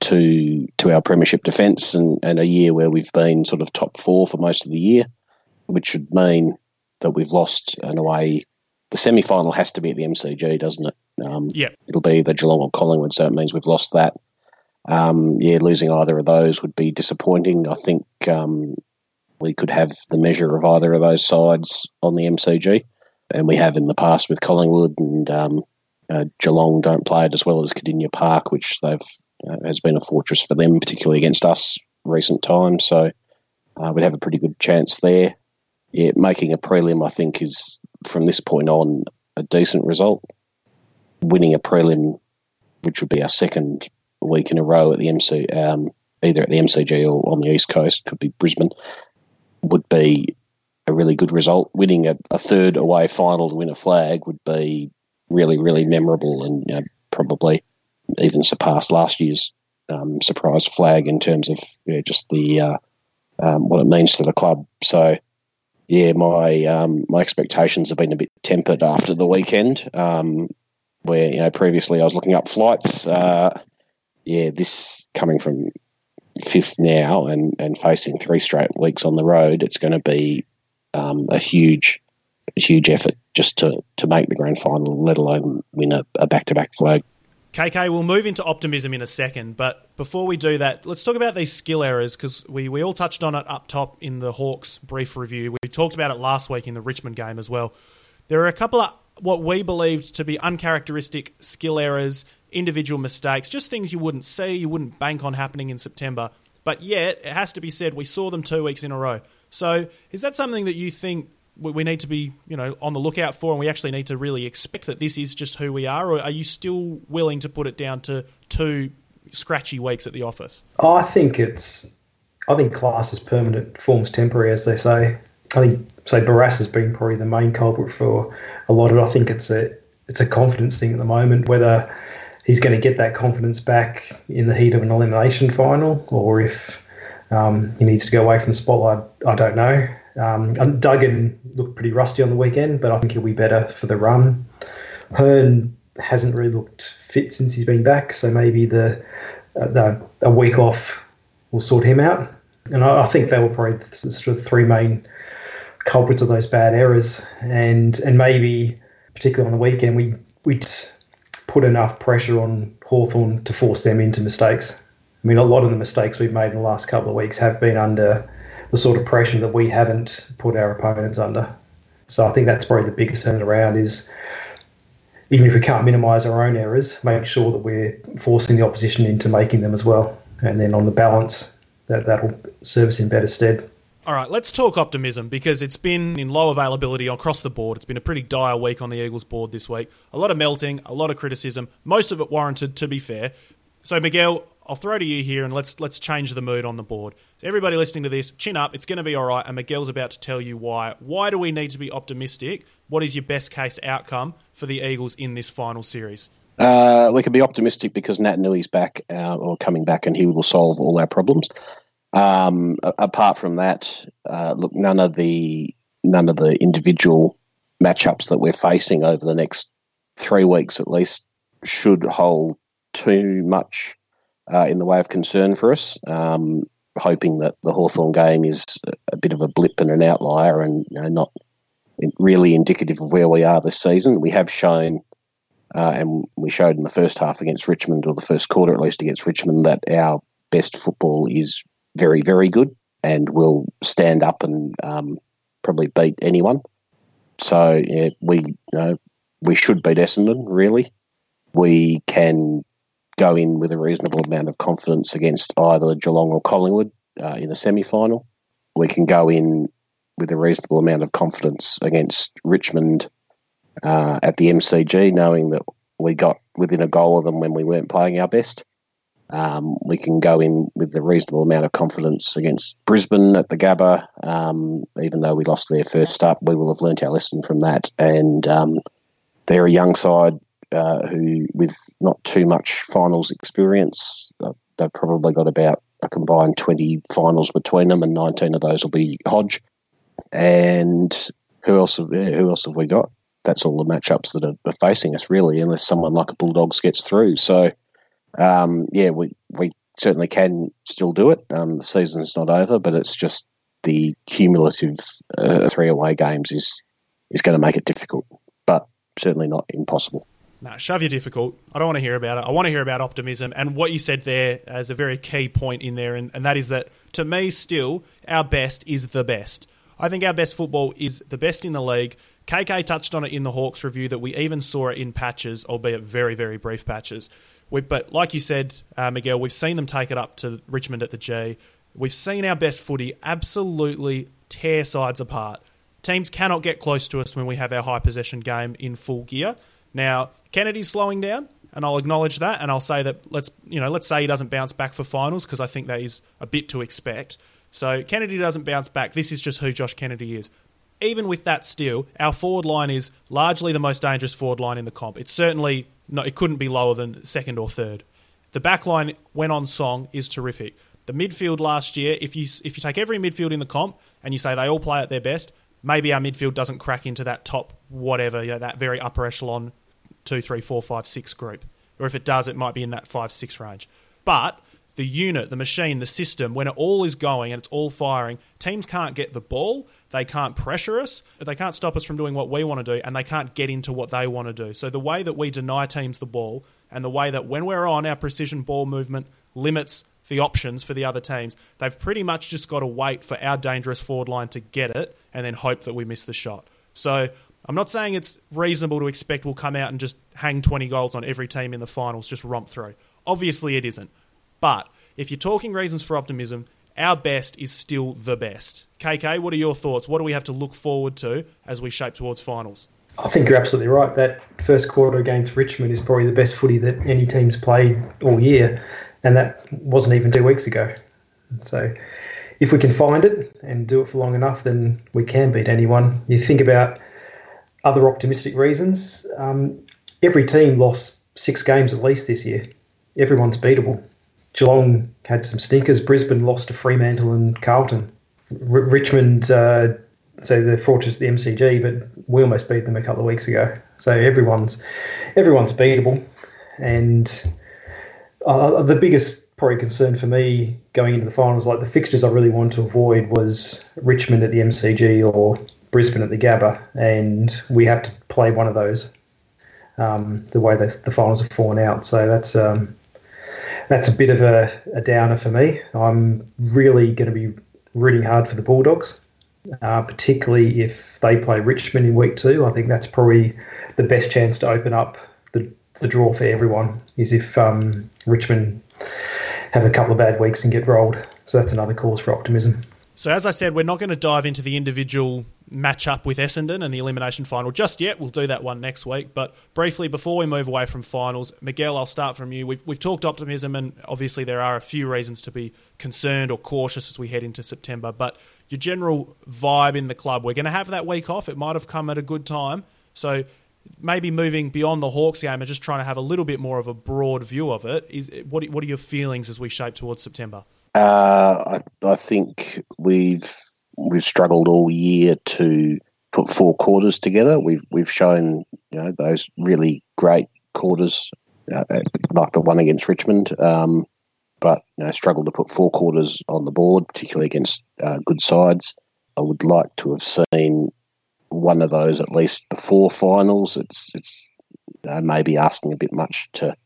to to our premiership defence and, and a year where we've been sort of top four for most of the year which would mean that we've lost in a way. The semi final has to be at the MCG, doesn't it? Um, yeah. It'll be the Geelong or Collingwood, so it means we've lost that. Um, yeah, losing either of those would be disappointing. I think um, we could have the measure of either of those sides on the MCG, and we have in the past with Collingwood and um, uh, Geelong don't play it as well as Kardinia Park, which they've uh, has been a fortress for them, particularly against us recent times. So uh, we'd have a pretty good chance there yeah, making a prelim, I think, is from this point on a decent result. Winning a prelim, which would be our second week in a row at the MC, um, either at the MCG or on the East Coast, could be Brisbane, would be a really good result. Winning a, a third away final to win a flag would be really, really memorable and you know, probably even surpass last year's um, surprise flag in terms of you know, just the uh, um, what it means to the club. So yeah, my um, my expectations have been a bit tempered after the weekend. Um, where you know previously I was looking up flights. Uh, yeah, this coming from fifth now and and facing three straight weeks on the road, it's going to be um, a huge huge effort just to to make the grand final, let alone win a back to back flag. KK, we'll move into optimism in a second, but before we do that, let's talk about these skill errors because we, we all touched on it up top in the Hawks brief review. We talked about it last week in the Richmond game as well. There are a couple of what we believed to be uncharacteristic skill errors, individual mistakes, just things you wouldn't see, you wouldn't bank on happening in September. But yet, it has to be said, we saw them two weeks in a row. So, is that something that you think we need to be, you know, on the lookout for, and we actually need to really expect that this is just who we are, or are you still willing to put it down to two scratchy weeks at the office? I think it's, I think class is permanent, forms temporary, as they say. I think, say, Barrass has been probably the main culprit for a lot of it. I think it's a, it's a confidence thing at the moment, whether he's going to get that confidence back in the heat of an elimination final, or if um, he needs to go away from the spotlight. I don't know. Um, Duggan looked pretty rusty on the weekend, but I think he'll be better for the run. Hurn hasn't really looked fit since he's been back, so maybe the, uh, the a week off will sort him out. And I, I think they were probably the sort of three main culprits of those bad errors. And and maybe particularly on the weekend we we put enough pressure on Hawthorn to force them into mistakes. I mean, a lot of the mistakes we've made in the last couple of weeks have been under the sort of pressure that we haven't put our opponents under. So I think that's probably the biggest turn around is even if we can't minimise our own errors, make sure that we're forcing the opposition into making them as well. And then on the balance, that that'll serve us in better stead. All right, let's talk optimism because it's been in low availability across the board. It's been a pretty dire week on the Eagles board this week. A lot of melting, a lot of criticism, most of it warranted, to be fair. So, Miguel, I'll throw to you here and let's let's change the mood on the board. So everybody listening to this, chin up. It's going to be all right. And Miguel's about to tell you why. Why do we need to be optimistic? What is your best case outcome for the Eagles in this final series? Uh, we can be optimistic because Naitanui back uh, or coming back, and he will solve all our problems. Um, apart from that, uh, look, none of the none of the individual matchups that we're facing over the next three weeks at least should hold too much uh, in the way of concern for us. Um, hoping that the Hawthorn game is a bit of a blip and an outlier and you know, not really indicative of where we are this season. We have shown, uh, and we showed in the first half against Richmond, or the first quarter at least against Richmond, that our best football is very, very good and will stand up and um, probably beat anyone. So yeah, we you know, we should beat Essendon. Really, we can go in with a reasonable amount of confidence against either Geelong or Collingwood uh, in the semi final. We can go in with a reasonable amount of confidence against Richmond uh, at the MCG, knowing that we got within a goal of them when we weren't playing our best. Um, we can go in with a reasonable amount of confidence against Brisbane at the Gabba. Um, even though we lost their first up, we will have learnt our lesson from that. And um, they're a young side uh, who, with not too much finals experience, uh, they've probably got about a combined 20 finals between them, and 19 of those will be Hodge. And who else? Have, who else have we got? That's all the matchups that are, are, facing us, really, unless someone like a Bulldogs gets through. So, um, yeah, we we certainly can still do it. Um, the season's not over, but it's just the cumulative uh, three away games is is going to make it difficult, but certainly not impossible. No, shove your difficult. I don't want to hear about it. I want to hear about optimism and what you said there as a very key point in there, and, and that is that to me, still, our best is the best. I think our best football is the best in the league. KK touched on it in the Hawks review that we even saw it in patches, albeit very, very brief patches. We, but like you said, uh, Miguel, we've seen them take it up to Richmond at the G. We've seen our best footy absolutely tear sides apart. Teams cannot get close to us when we have our high possession game in full gear. Now, Kennedy's slowing down, and I'll acknowledge that, and I'll say that let's you know let's say he doesn't bounce back for finals because I think that is a bit to expect. So Kennedy doesn't bounce back. This is just who Josh Kennedy is. Even with that, still our forward line is largely the most dangerous forward line in the comp. It's certainly no, it couldn't be lower than second or third. The back line, when on song, is terrific. The midfield last year, if you if you take every midfield in the comp and you say they all play at their best, maybe our midfield doesn't crack into that top whatever, you know, that very upper echelon two, three, four, five, six group. Or if it does, it might be in that five, six range. But the unit, the machine, the system, when it all is going and it's all firing, teams can't get the ball, they can't pressure us, they can't stop us from doing what we want to do, and they can't get into what they want to do. So the way that we deny teams the ball, and the way that when we're on, our precision ball movement limits the options for the other teams, they've pretty much just got to wait for our dangerous forward line to get it and then hope that we miss the shot. So I'm not saying it's reasonable to expect we'll come out and just hang 20 goals on every team in the finals, just romp through. Obviously, it isn't. But if you're talking reasons for optimism, our best is still the best. KK, what are your thoughts? What do we have to look forward to as we shape towards finals? I think you're absolutely right. That first quarter against Richmond is probably the best footy that any team's played all year, and that wasn't even two weeks ago. So, if we can find it and do it for long enough, then we can beat anyone. You think about other optimistic reasons. Um, every team lost six games at least this year. Everyone's beatable. Geelong had some stinkers. Brisbane lost to Fremantle and Carlton. R- Richmond, uh, so the fortress the MCG, but we almost beat them a couple of weeks ago. So everyone's everyone's beatable, and uh, the biggest probably concern for me going into the finals, like the fixtures I really wanted to avoid, was Richmond at the MCG or Brisbane at the Gabba, and we have to play one of those. Um, the way the, the finals have fallen out, so that's um, that's a bit of a, a downer for me. I'm really going to be rooting hard for the Bulldogs uh, particularly if they play Richmond in week two. I think that's probably the best chance to open up the, the draw for everyone is if um, Richmond have a couple of bad weeks and get rolled. So that's another cause for optimism. So, as I said, we're not going to dive into the individual matchup with Essendon and the elimination final just yet. We'll do that one next week. But briefly, before we move away from finals, Miguel, I'll start from you. We've, we've talked optimism, and obviously, there are a few reasons to be concerned or cautious as we head into September. But your general vibe in the club, we're going to have that week off. It might have come at a good time. So, maybe moving beyond the Hawks game and just trying to have a little bit more of a broad view of it. Is what, what are your feelings as we shape towards September? Uh, I, I think we've we've struggled all year to put four quarters together. We've we've shown you know those really great quarters, uh, like the one against Richmond, um, but you know struggled to put four quarters on the board, particularly against uh, good sides. I would like to have seen one of those at least before finals. It's it's you know, maybe asking a bit much to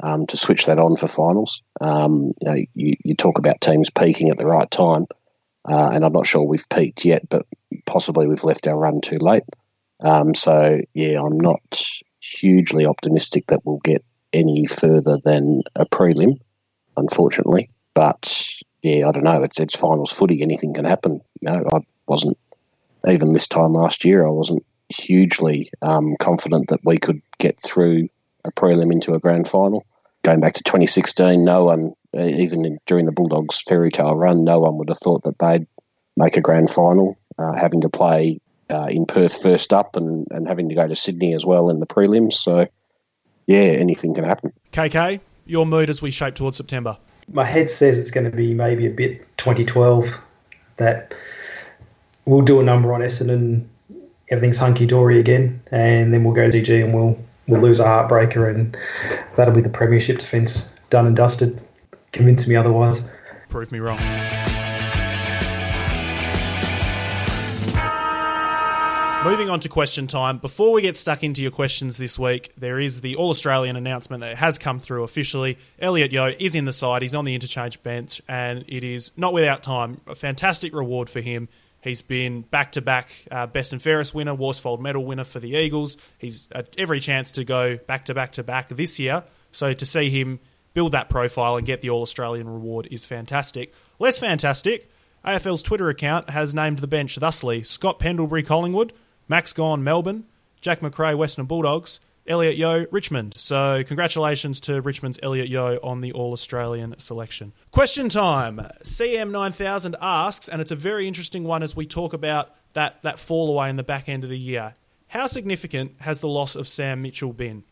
um, to switch that on for finals. Um, you, know, you, you, talk about teams peaking at the right time, uh, and I'm not sure we've peaked yet, but possibly we've left our run too late. Um, so, yeah, I'm not hugely optimistic that we'll get any further than a prelim, unfortunately. But yeah, I don't know. It's it's finals footy. Anything can happen. You know, I wasn't even this time last year. I wasn't hugely um, confident that we could get through a prelim into a grand final. Going back to 2016, no one, even in, during the Bulldogs fairy tale run, no one would have thought that they'd make a grand final, uh, having to play uh, in Perth first up and, and having to go to Sydney as well in the prelims. So, yeah, anything can happen. KK, your mood as we shape towards September? My head says it's going to be maybe a bit 2012, that we'll do a number on Essendon, everything's hunky dory again, and then we'll go to DG and we'll we'll lose a heartbreaker, and that'll be the premiership defence done and dusted. Convince me otherwise. Prove me wrong. Moving on to question time. Before we get stuck into your questions this week, there is the All Australian announcement that has come through officially. Elliot Yeo is in the side. He's on the interchange bench, and it is not without time. A fantastic reward for him. He's been back to back best and fairest winner, Worsfold medal winner for the Eagles. He's at every chance to go back to back to back this year. So to see him build that profile and get the All Australian reward is fantastic. Less fantastic, AFL's Twitter account has named the bench thusly Scott Pendlebury Collingwood, Max Gawn Melbourne, Jack Macrae Western Bulldogs, Elliot Yeo, Richmond. So, congratulations to Richmond's Elliot Yeo on the All Australian selection. Question time. CM9000 asks, and it's a very interesting one as we talk about that, that fall away in the back end of the year. How significant has the loss of Sam Mitchell been?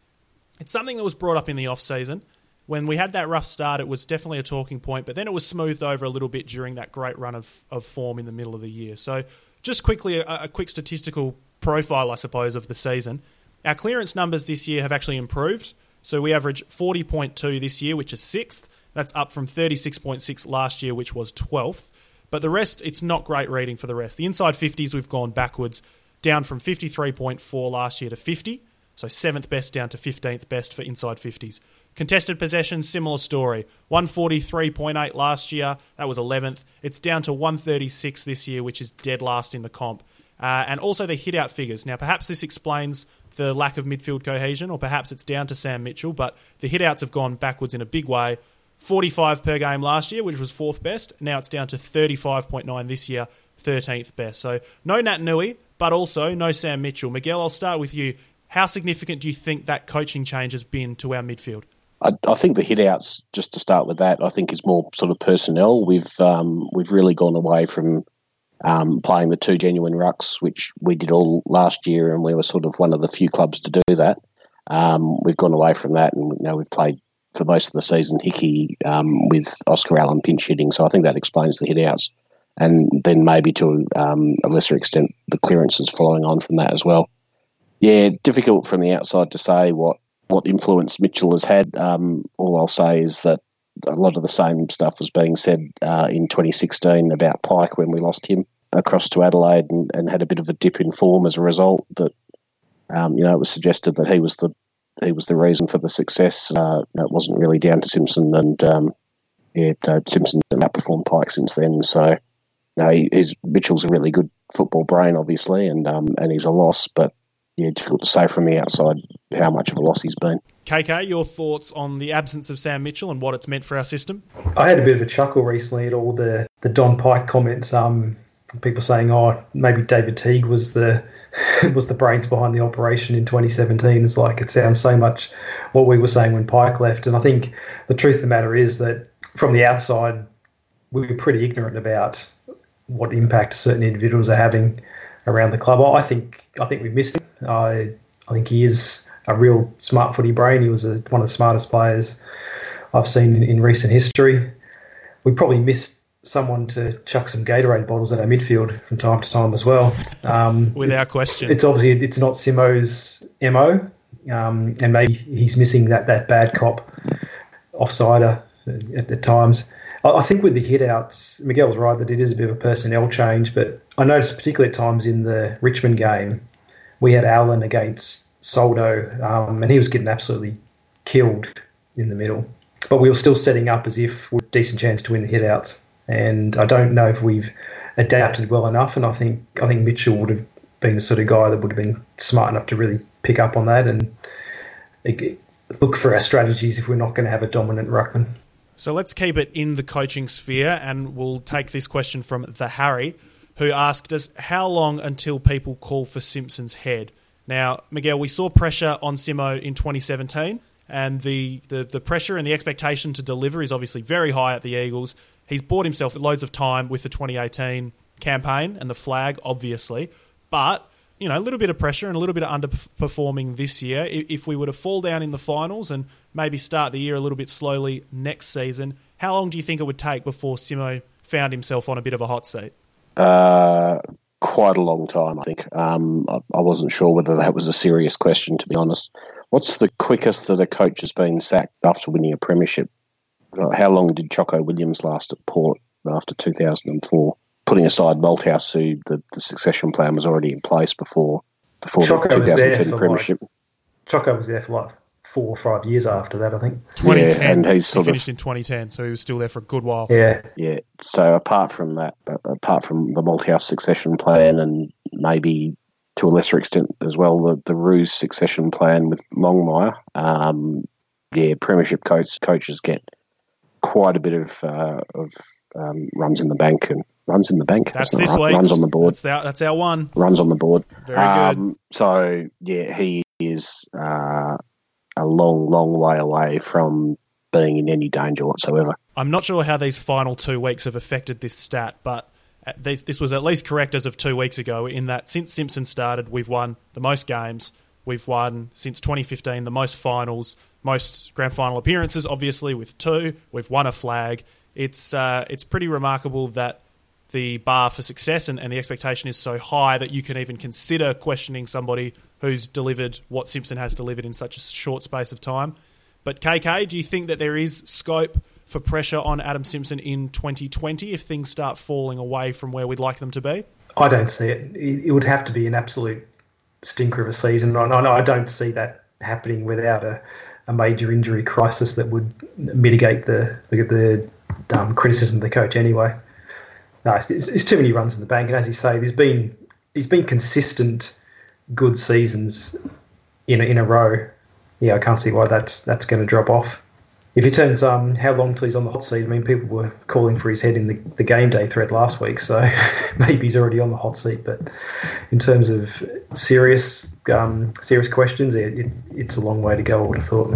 It's something that was brought up in the off season. When we had that rough start, it was definitely a talking point, but then it was smoothed over a little bit during that great run of, of form in the middle of the year. So, just quickly, a, a quick statistical profile, I suppose, of the season. Our clearance numbers this year have actually improved. So we average 40.2 this year, which is sixth. That's up from 36.6 last year, which was 12th. But the rest, it's not great reading for the rest. The inside 50s, we've gone backwards, down from 53.4 last year to 50. So seventh best down to 15th best for inside 50s. Contested possession, similar story. 143.8 last year, that was 11th. It's down to 136 this year, which is dead last in the comp. Uh, and also the hit out figures. Now, perhaps this explains the lack of midfield cohesion, or perhaps it's down to Sam Mitchell, but the hitouts have gone backwards in a big way. 45 per game last year, which was fourth best. Now it's down to 35.9 this year, 13th best. So no Naitanui, but also no Sam Mitchell. Miguel, I'll start with you. How significant do you think that coaching change has been to our midfield? I, I think the hitouts, just to start with that, I think is more sort of personnel. We've um, we've really gone away from um, playing the two genuine rucks, which we did all last year, and we were sort of one of the few clubs to do that. Um, we've gone away from that, and know we've played for most of the season Hickey um, with Oscar Allen pinch hitting. So I think that explains the hit outs, and then maybe to um, a lesser extent the clearances following on from that as well. Yeah, difficult from the outside to say what what influence Mitchell has had. Um, all I'll say is that a lot of the same stuff was being said uh, in 2016 about Pike when we lost him across to Adelaide and, and had a bit of a dip in form as a result. That um, you know it was suggested that he was the he was the reason for the success. Uh, that wasn't really down to Simpson, and um, yeah, uh, Simpson outperformed Pike since then. So no, he, he's Mitchell's a really good football brain, obviously, and um, and he's a loss, but yeah, difficult to say from the outside how much of a loss he's been. KK, your thoughts on the absence of Sam Mitchell and what it's meant for our system? I had a bit of a chuckle recently at all the the Don Pyke comments. Um, people saying, "Oh, maybe David Teague was the was the brains behind the operation in 2017." It's like it sounds so much what we were saying when Pyke left. And I think the truth of the matter is that from the outside, we were pretty ignorant about what impact certain individuals are having around the club. I think I think we missed him. I I think he is a real smart footy brain. He was a, one of the smartest players I've seen in, in recent history. We probably missed someone to chuck some Gatorade bottles at our midfield from time to time as well. Um, Without question, it's obviously it's not Simo's mo, um, and maybe he's missing that that bad cop offsider at, at times. I think with the hitouts, Miguel's right that it is a bit of a personnel change, but I noticed particularly at times in the Richmond game, we had Allen against Soldo, um, and he was getting absolutely killed in the middle. But we were still setting up as if we had a decent chance to win the hitouts. And I don't know if we've adapted well enough. And I think I think Mitchell would have been the sort of guy that would have been smart enough to really pick up on that and look for our strategies if we're not going to have a dominant ruckman. So let's keep it in the coaching sphere, and we'll take this question from the Harry, who asked us how long until people call for Simpson's head. Now, Miguel, we saw pressure on Simo in 2017, and the, the, the pressure and the expectation to deliver is obviously very high at the Eagles. He's bought himself loads of time with the 2018 campaign and the flag, obviously, but you know, a little bit of pressure and a little bit of underperforming this year. If we were to fall down in the finals and maybe start the year a little bit slowly next season, how long do you think it would take before Simo found himself on a bit of a hot seat? Uh, quite a long time, I think. Um, I, I, wasn't sure whether that was a serious question, to be honest. What's the quickest that a coach has been sacked after winning a premiership? How long did Choco Williams last at Port after 2004? putting aside Malthouse, who the, the succession plan was already in place before before Choco the 2010 Premiership. Choco was there for like four or five years after that, I think. 2010, yeah, and he's sort he finished of, in 2010, so he was still there for a good while. Yeah, yeah. So apart from that, apart from the Malthouse succession plan, and maybe to a lesser extent as well, the the Roos succession plan with Longmire, um, yeah, Premiership coach, coaches get quite a bit of uh, of um, runs in the bank and runs in the bank. That's, that's this right. Runs on the board. That's our, that's our one. Runs on the board. Very um, good. So yeah, he is uh, a long, long way away from being in any danger whatsoever. I'm not sure how these final two weeks have affected this stat, but this, this was at least correct as of two weeks ago. In that since Simpson started, we've won the most games. We've won since 2015 the most finals, most grand final appearances, obviously with two. We've won a flag. It's uh, it's pretty remarkable that the bar for success and, and the expectation is so high that you can even consider questioning somebody who's delivered what Simpson has delivered in such a short space of time. But KK, do you think that there is scope for pressure on Adam Simpson in 2020 if things start falling away from where we'd like them to be? I don't see it. It would have to be an absolute stinker of a season. I don't see that happening without a, a major injury crisis that would mitigate the the, the um, criticism of the coach anyway no, it's, it's, too many runs in the bank. And as you say, there's been he's been consistent good seasons in a, in a row. Yeah, I can't see why that's that's going to drop off. If he turns um, how long till he's on the hot seat? I mean, people were calling for his head in the, the game day thread last week, so maybe he's already on the hot seat. But in terms of serious um, serious questions, it, it, it's a long way to go. I would have thought.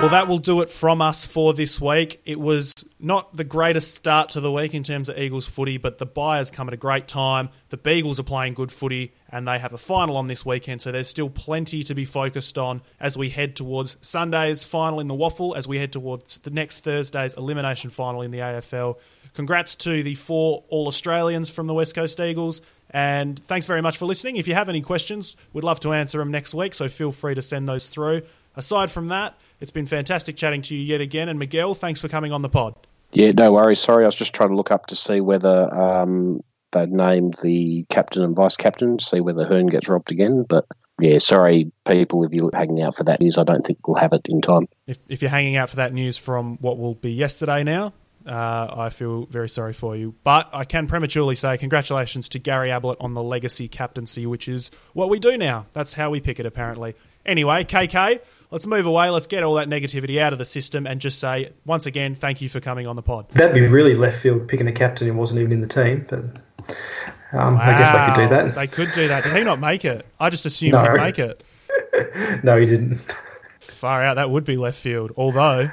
Well, that will do it from us for this week. It was not the greatest start to the week in terms of Eagles footy, but the Buyers come at a great time. The Beagles are playing good footy, and they have a final on this weekend, so there's still plenty to be focused on as we head towards Sunday's final in the WAFL, as we head towards the next Thursday's elimination final in the AFL. Congrats to the four All Australians from the West Coast Eagles. And thanks very much for listening. If you have any questions, we'd love to answer them next week, so feel free to send those through. Aside from that, it's been fantastic chatting to you yet again. And Miguel, thanks for coming on the pod. Yeah, no worries. Sorry, I was just trying to look up to see whether um, they'd named the captain and vice captain, see whether Hurn gets robbed again. But yeah, sorry, people, if you're hanging out for that news, I don't think we'll have it in time. If, if you're hanging out for that news from what will be yesterday now, uh, I feel very sorry for you. But I can prematurely say congratulations to Gary Ablett on the legacy captaincy, which is what we do now. That's how we pick it, apparently. Anyway, KK, let's move away. Let's get all that negativity out of the system and just say, once again, thank you for coming on the pod. That'd be really left field picking a captain who wasn't even in the team, but um, I guess they could do that. They could do that. Did he not make it? I just assumed No. he'd make it. no, he didn't. Far out, that would be left field. Although,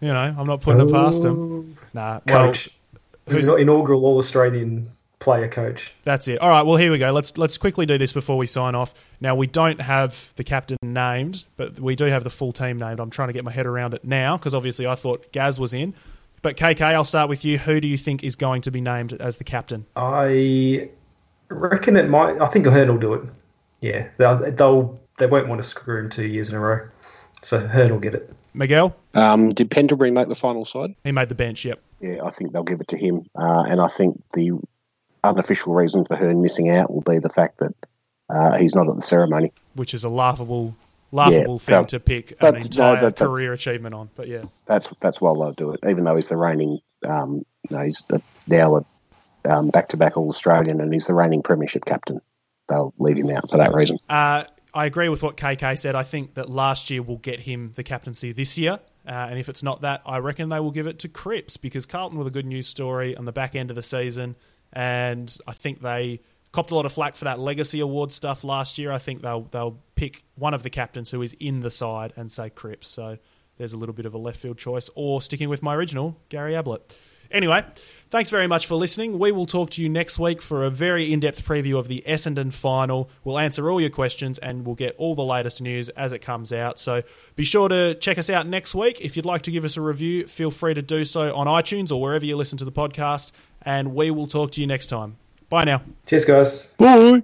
you know, I'm not putting it past him. Nah, well, Coach, who's- inaugural All Australian player coach. That's it. All right. Well, here we go. Let's let's quickly do this before we sign off. Now we don't have the captain named, but we do have the full team named. I'm trying to get my head around it now because obviously I thought Gaz was in. But KK, I'll start with you. Who do you think is going to be named as the captain? I reckon it might. I think Hurn will do it. Yeah, they'll, they'll they won't want to screw him two years in a row. So Hurn will get it. Miguel. Um, did Pendlebury make the final side? He made the bench. Yep. Yeah, I think they'll give it to him. Uh, and I think the unofficial reason for Hurn missing out will be the fact that uh, he's not at the ceremony. Which is a laughable, laughable Yeah, thing that- to pick an that's- no, entire that- career achievement on. But yeah, That's that's why they'll do it, even though he's the reigning. Um, you know, he's now a um, back-to-back All Australian, and he's the reigning Premiership captain. They'll leave him out for that reason. Uh, I agree with what KK said. I think that last year will get him the captaincy this year. Uh, and if it's not that, I reckon they will give it to Cripps because Carlton were a good news story on the back end of the season. And I think they copped a lot of flack for that legacy award stuff last year. I think they'll they'll pick one of the captains who is in the side and say Cripps. So there's a little bit of a left field choice, or sticking with my original, Gary Ablett. Anyway, thanks very much for listening. We will talk to you next week for a very in depth preview of the Essendon final. We'll answer all your questions and we'll get all the latest news as it comes out. So be sure to check us out next week. If you'd like to give us a review, feel free to do so on iTunes or wherever you listen to the podcast. And we will talk to you next time. Bye now. Cheers, guys. Bye.